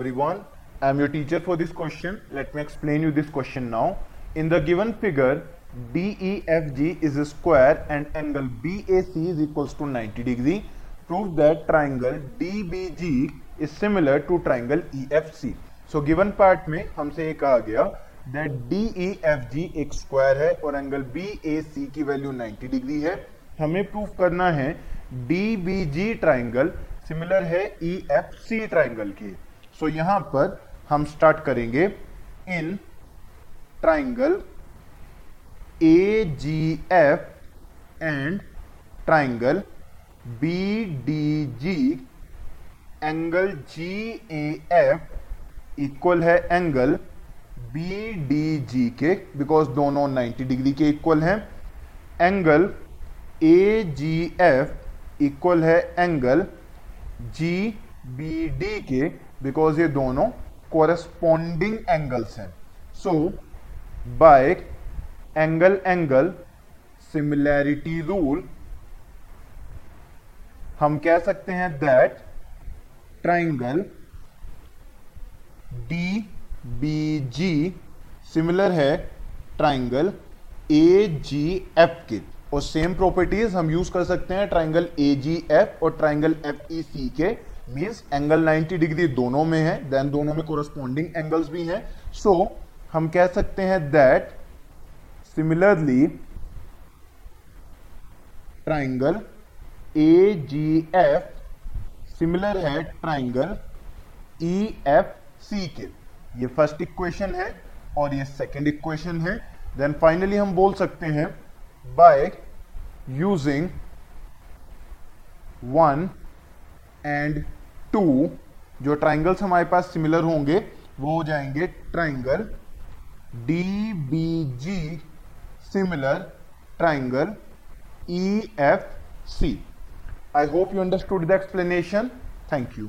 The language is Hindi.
everyone. I am your teacher for this question. Let me explain you this question now. In the given figure, DEFG is a square and angle BAC is equals to 90 degree. Prove that triangle DBG is similar to triangle EFC. So given part में हमसे ये कहा गया that DEFG एक स्क्वायर है और एंगल BAC की वैल्यू 90 डिग्री है हमें प्रूफ करना है DBG ट्राइंगल सिमिलर है EFC ट्राइंगल के सो so, यहाँ पर हम स्टार्ट करेंगे in triangle A G F and triangle B D G angle G A F equal है एंगल बी डी जी के बिकॉज़ दोनों 90 डिग्री के इक्वल हैं. Angle A G F equal है एंगल जी बी डी के बिकॉज़ ये दोनों कोरेस्पॉन्डिंग एंगल्स हैं। So by angle angle similarity rule हम कह सकते हैं that triangle D B G similar है ट्राइंगल ए जी एफ़ के। और सेम प्रॉपर्टीज़ हम यूज़ कर सकते हैं ट्राइंगल ए जी एफ़ और ट्राइंगल एफ़ ई सी के। मीन्स एंगल 90 डिग्री दोनों में है देन दोनों में कोरस्पॉन्डिंग एंगल्स भी हैं. सो so, हम कह सकते हैं that similarly triangle A G F similar है ट्राइंगल ई एफ़ सी के. ये फ़र्स्ट इक्वेशन है और ये सेकंड इक्वेशन है. देन फाइनली हम बोल सकते हैं by using one and two, जो ट्राइंगल्स हमारे पास सिमिलर होंगे, वो हो जाएँगे triangle D B G similar triangle E F C I hope you understood the explanation thank you